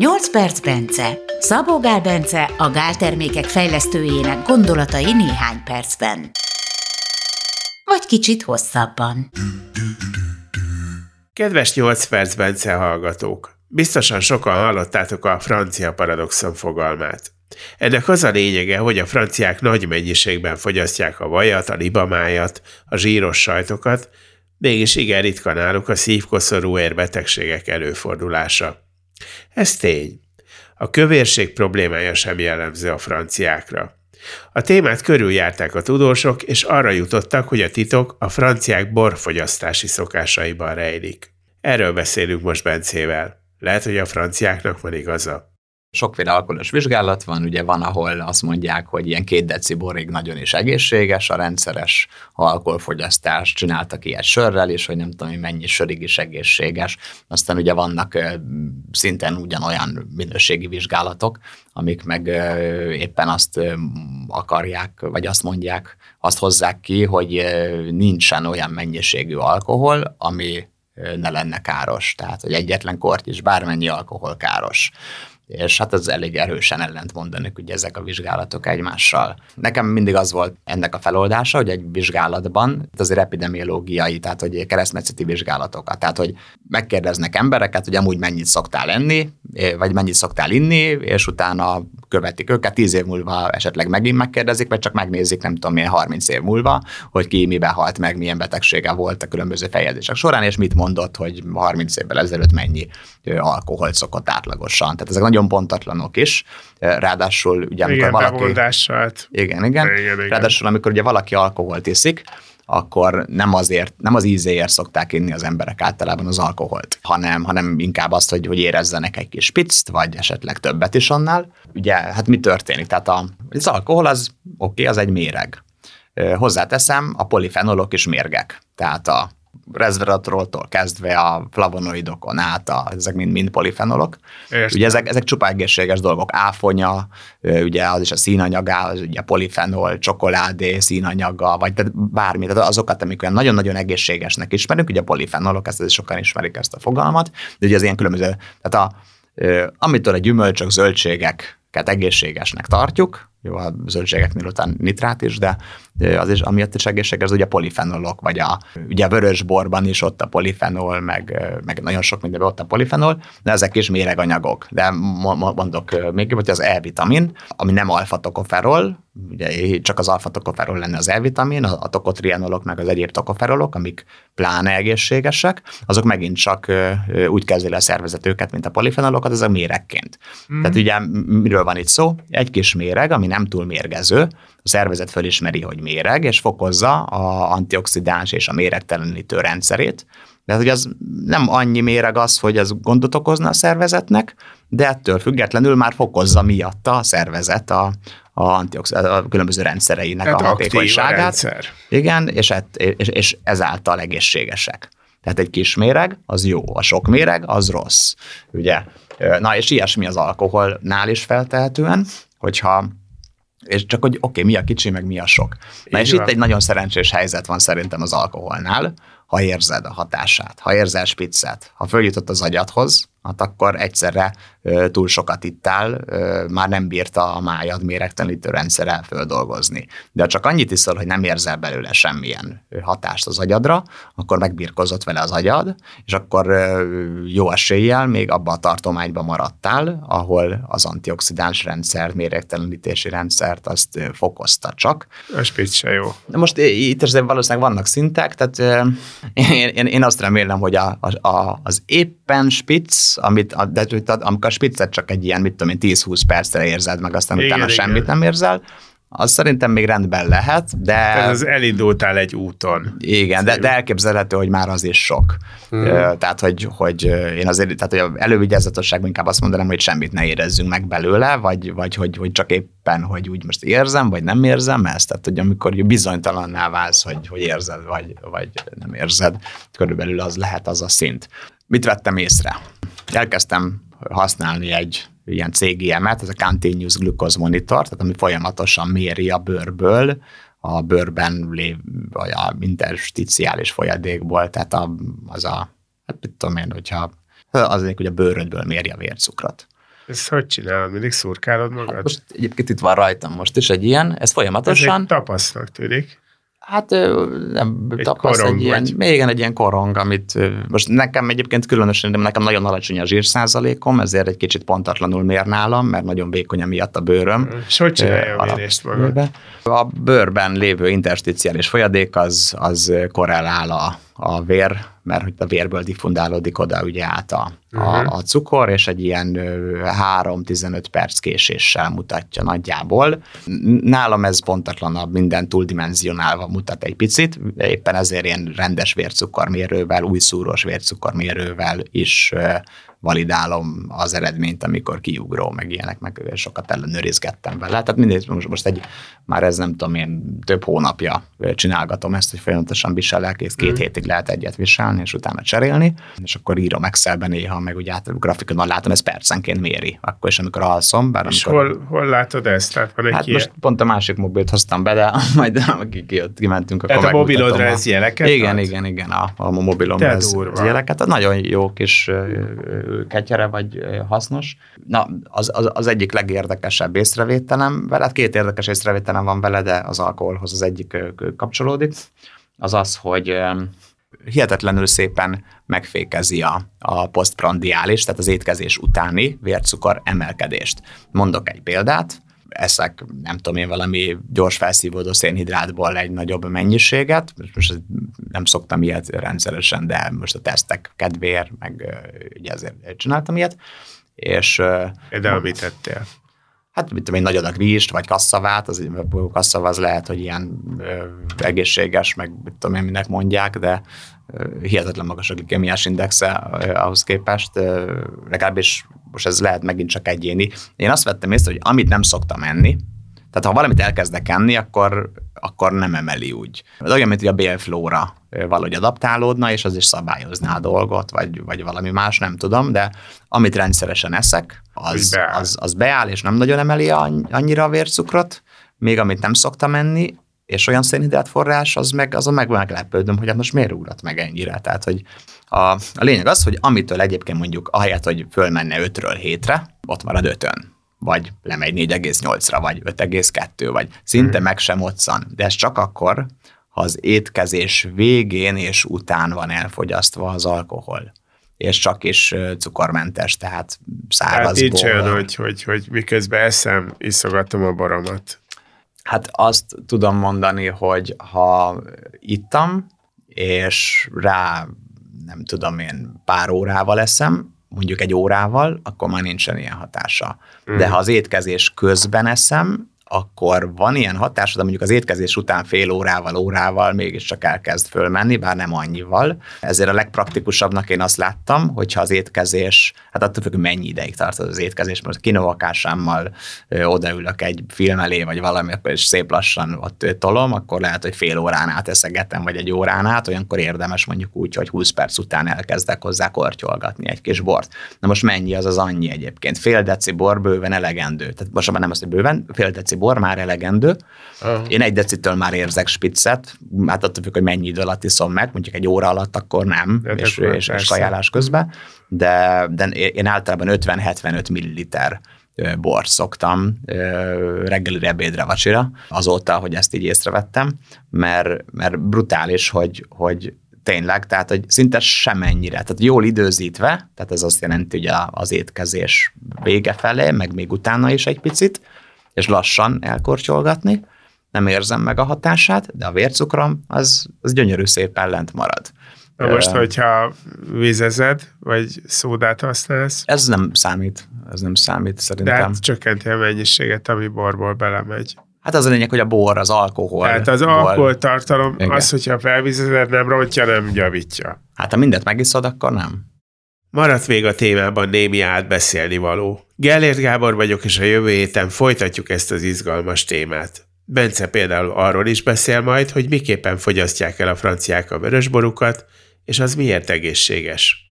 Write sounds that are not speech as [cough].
8 perc Bence. Szabó Gál Bence a gáltermékek fejlesztőjének gondolatai néhány percben. Vagy kicsit hosszabban. Kedves 8 perc Bence hallgatók! Biztosan sokan hallottátok a francia paradoxon fogalmát. Ennek az a lényege, hogy a franciák nagy mennyiségben fogyasztják a vajat, a libamájat, a zsíros sajtokat, mégis igen ritka náluk a szívkoszorú érbetegségek előfordulása. Ez tény. A kövérség problémája sem jellemző a franciákra. A témát körüljárták a tudósok, és arra jutottak, hogy a titok a franciák borfogyasztási szokásaiban rejlik. Erről beszélünk most Bencével. Lehet, hogy a franciáknak van igaza. Sokféle alkoholos vizsgálat van, ugye van, ahol azt mondják, hogy ilyen két deci borig nagyon is egészséges, a rendszeres alkoholfogyasztás csináltak ilyet sörrel is, hogy nem tudom, hogy mennyi sörig is egészséges. Aztán ugye vannak szinten ugyanolyan minőségi vizsgálatok, amik meg éppen azt akarják, vagy azt mondják, azt hozzák ki, hogy nincsen olyan mennyiségű alkohol, ami ne lenne káros. Tehát, hogy egyetlen kort is bármennyi alkohol káros és hát ez elég erősen ellent mondanak ugye ezek a vizsgálatok egymással. Nekem mindig az volt ennek a feloldása, hogy egy vizsgálatban, azért epidemiológiai, tehát hogy keresztmetszeti vizsgálatokat, tehát hogy megkérdeznek embereket, hogy amúgy mennyit szoktál enni, vagy mennyit szoktál inni, és utána követik őket, tíz év múlva esetleg megint megkérdezik, vagy csak megnézik, nem tudom milyen 30 év múlva, hogy ki miben halt meg, milyen betegsége volt a különböző fejezések során, és mit mondott, hogy 30 évvel ezelőtt mennyi alkoholt szokott átlagosan. Tehát ezek nagyon pontatlanok is. Ráadásul ugye amikor igen, valaki... Igen, igen, igen, igen. Ráadásul amikor ugye valaki alkoholt iszik, akkor nem azért, nem az ízéért szokták inni az emberek általában az alkoholt, hanem, hanem inkább azt, hogy, hogy érezzenek egy kis picit, vagy esetleg többet is annál. Ugye, hát mi történik? Tehát a, az alkohol az oké, okay, az egy méreg. Hozzáteszem, a polifenolok is mérgek. Tehát a resveratroltól kezdve a flavonoidokon át, a, ezek mind, mind polifenolok. Értem. Ugye ezek, ezek csupa egészséges dolgok. Áfonya, ugye az is a színanyaga, az ugye polifenol, csokoládé, színanyaga, vagy tehát bármi, tehát azokat, amik olyan nagyon-nagyon egészségesnek ismerünk, ugye a polifenolok, ezt, ezt sokan ismerik ezt a fogalmat, de ugye az ilyen különböző, tehát a, amitől a gyümölcsök, zöldségeket egészségesnek tartjuk, jó, a zöldségeknél után nitrát is, de az is, amiatt is egészséges, az ugye a polifenolok, vagy a, ugye a vörösborban is ott a polifenol, meg, meg nagyon sok mindenben ott a polifenol, de ezek is méreganyagok. De mondok még, hogy az E-vitamin, ami nem alfa-tokoferol, ugye csak az alfa-tokoferol lenne az E-vitamin, a tokotrienolok, meg az egyéb tokoferolok, amik pláne egészségesek, azok megint csak úgy kezdi a szervezet őket, mint a polifenolokat, ez a méregként. Mm. Tehát ugye miről van itt szó? Egy kis méreg, ami nem túl mérgező, a szervezet fölismeri, hogy méreg, és fokozza a antioxidáns és a méregtelenítő rendszerét. De hogy az nem annyi méreg az, hogy ez gondot okozna a szervezetnek, de ettől függetlenül már fokozza miatta a szervezet a, a, a különböző rendszereinek Tehát a hatékonyságát. A Igen, és, et, és, és ezáltal egészségesek. Tehát egy kis méreg az jó, a sok méreg az rossz. Ugye? Na, és ilyesmi az alkoholnál is feltehetően, hogyha és csak hogy oké, okay, mi a kicsi, meg mi a sok. Na Így és van. itt egy nagyon szerencsés helyzet van szerintem az alkoholnál, ha érzed a hatását, ha érzel spiccet, ha följutott az agyadhoz, hát akkor egyszerre túl sokat ittál, már nem bírta a májad méregtelenítő rendszere földolgozni. De ha csak annyit iszol, hogy nem érzel belőle semmilyen hatást az agyadra, akkor megbírkozott vele az agyad, és akkor jó eséllyel még abban a tartományban maradtál, ahol az antioxidáns rendszert, méregtelenítési rendszert azt fokozta csak. A spitz se jó. Most itt is valószínűleg vannak szintek, tehát én, én, én azt remélem, hogy a, a, az éppen spitz amit, de amikor a spiccet csak egy ilyen, mit tudom én, 10-20 percre érzed meg, aztán igen, utána igen. semmit nem érzel, az szerintem még rendben lehet, de... Ez az elindultál egy úton. Igen, de, de elképzelhető, hogy már az is sok. Hmm. Tehát, hogy, hogy én azért, tehát, hogy elővigyázatosságban inkább azt mondanám, hogy semmit ne érezzünk meg belőle, vagy, vagy hogy, hogy csak éppen, hogy úgy most érzem, vagy nem érzem ezt. Tehát, hogy amikor bizonytalanná válsz, hogy, hogy érzed, vagy, vagy nem érzed, körülbelül az lehet az a szint. Mit vettem észre? elkezdtem használni egy ilyen CGM-et, ez a Continuous Glucose Monitor, tehát ami folyamatosan méri a bőrből, a bőrben lév, vagy a intersticiális folyadékból, tehát a, az a, hát mit tudom én, hogyha az hogy a bőrödből méri a vércukrot. Ezt hogy csinálod? Mindig szurkálod magad? Hát most egyébként itt van rajtam most is egy ilyen, ez folyamatosan. Ez egy tapasznak tűnik. Hát nem egy tapaszt egy ilyen, még igen, egy ilyen korong, amit most nekem egyébként különösen, de nekem nagyon alacsony a zsírszázalékom, ezért egy kicsit pontatlanul mér nálam, mert nagyon vékony miatt a bőröm. És hogy csinálja a mérést maga? A bőrben lévő intersticiális folyadék az, az korrelál a, a vér, mert hogy a vérből diffundálódik oda ugye át a, uh-huh. a, mhm. a cukor, és egy ilyen 3-15 perc késéssel mutatja nagyjából. Nálam ez pontatlanabb, minden túldimenzionálva mutat egy picit, éppen ezért ilyen rendes vércukormérővel, új szúrós vércukormérővel is validálom az eredményt, amikor kiugró, meg ilyenek, meg sokat ellenőrizgettem vele. Tehát mindegy, most, most egy, már ez nem tudom én, több hónapja csinálgatom ezt, hogy folyamatosan viselek, és két mm. hétig lehet egyet viselni, és utána cserélni, és akkor írom Excelben néha, meg ugye át a grafikonban látom, ez percenként méri, akkor is, amikor alszom. Bár és amikor, hol, hol látod ezt? Tehát van egy hát most pont a másik mobilt hoztam be, de [laughs] majd [laughs] kimentünk, akkor Tehát a mobilodra ez jeleket Igen, ad? igen, igen, a, a mobilom ez, ez jeleket. Nagyon jó kis ketyere, vagy hasznos. Na, az, az, az egyik legérdekesebb észrevételem vele, hát két érdekes észrevételem van vele, de az alkoholhoz az egyik kapcsolódik, az az, hogy hihetetlenül szépen megfékezi a, a posztprandiális, tehát az étkezés utáni vércukor emelkedést. Mondok egy példát, eszek, nem tudom én, valami gyors felszívódó szénhidrátból egy nagyobb mennyiséget, most nem szoktam ilyet rendszeresen, de most a tesztek kedvéért, meg ugye ezért csináltam ilyet, és... De amit tettél? Hát, mit tudom én, nagy adag rizst, vagy kasszavát, az, kasszava az lehet, hogy ilyen ö, egészséges, meg mit tudom én, minek mondják, de ö, hihetetlen magas a glikemiás indexe ö, ahhoz képest, ö, legalábbis most ez lehet megint csak egyéni. Én azt vettem észre, hogy amit nem szoktam enni, tehát ha valamit elkezdek enni, akkor, akkor nem emeli úgy. Ez olyan, mint hogy a bélflóra valahogy adaptálódna, és az is szabályozná a dolgot, vagy, vagy valami más, nem tudom, de amit rendszeresen eszek, az, beáll. Az, az beáll, és nem nagyon emeli annyira a vércukrot, még amit nem szoktam enni, és olyan szénhidrát forrás, az meg, azon meg meglepődöm, hogy hát most miért ugrat meg ennyire. Tehát, hogy a, a lényeg az, hogy amitől egyébként mondjuk ahelyett, hogy fölmenne 5-ről 7-re, ott marad 5-ön vagy lemegy 4,8-ra, vagy 5,2, vagy szinte hmm. meg sem otszan. De ez csak akkor, ha az étkezés végén és után van elfogyasztva az alkohol és csak is cukormentes, tehát szárazból. Hát nincs olyan, hogy, hogy, hogy miközben eszem, iszogatom a baramat. Hát azt tudom mondani, hogy ha ittam, és rá nem tudom én, pár órával eszem, mondjuk egy órával, akkor már nincsen ilyen hatása. Mm. De ha az étkezés közben eszem, akkor van ilyen hatás, de mondjuk az étkezés után fél órával, órával mégiscsak elkezd fölmenni, bár nem annyival. Ezért a legpraktikusabbnak én azt láttam, hogyha az étkezés, hát attól függ, mennyi ideig tart az étkezés, mert kinovakásámmal odaülök egy film elé, vagy valami, is szép lassan ott tolom, akkor lehet, hogy fél órán át eszegetem, vagy egy órán át, olyankor érdemes mondjuk úgy, hogy 20 perc után elkezdek hozzá kortyolgatni egy kis bort. Na most mennyi az az annyi egyébként? Fél deci bor bőven elegendő. Tehát most már nem az, hogy bőven, fél deci bor már elegendő. Uh-huh. Én egy decitől már érzek spiccet, hát attól függ, hogy mennyi idő alatt iszom meg, mondjuk egy óra alatt akkor nem, de és, és, és kajálás közben, de, de én általában 50-75 milliliter bort szoktam reggelire, ebédre, vacsira, azóta, hogy ezt így észrevettem, mert, mert brutális, hogy, hogy tényleg, tehát hogy szinte semennyire, tehát jól időzítve, tehát ez azt jelenti, hogy az étkezés vége felé, meg még utána is egy picit, és lassan elkortyolgatni, nem érzem meg a hatását, de a vércukrom az, az gyönyörű szépen lent marad. Na most, hogyha vízezed, vagy szódát használsz? Ez nem számít, ez nem számít szerintem. De hát csökkenti a mennyiséget, ami borból belemegy. Hát az a lényeg, hogy a bor, az alkohol. Hát az alkoholtartalom, az, hogyha felvizezed, nem rontja, nem javítja. Hát ha mindet megiszod, akkor nem. Maradt még a témában némi átbeszélni való. Gellért Gábor vagyok, és a jövő héten folytatjuk ezt az izgalmas témát. Bence például arról is beszél majd, hogy miképpen fogyasztják el a franciák a vörösborukat, és az miért egészséges.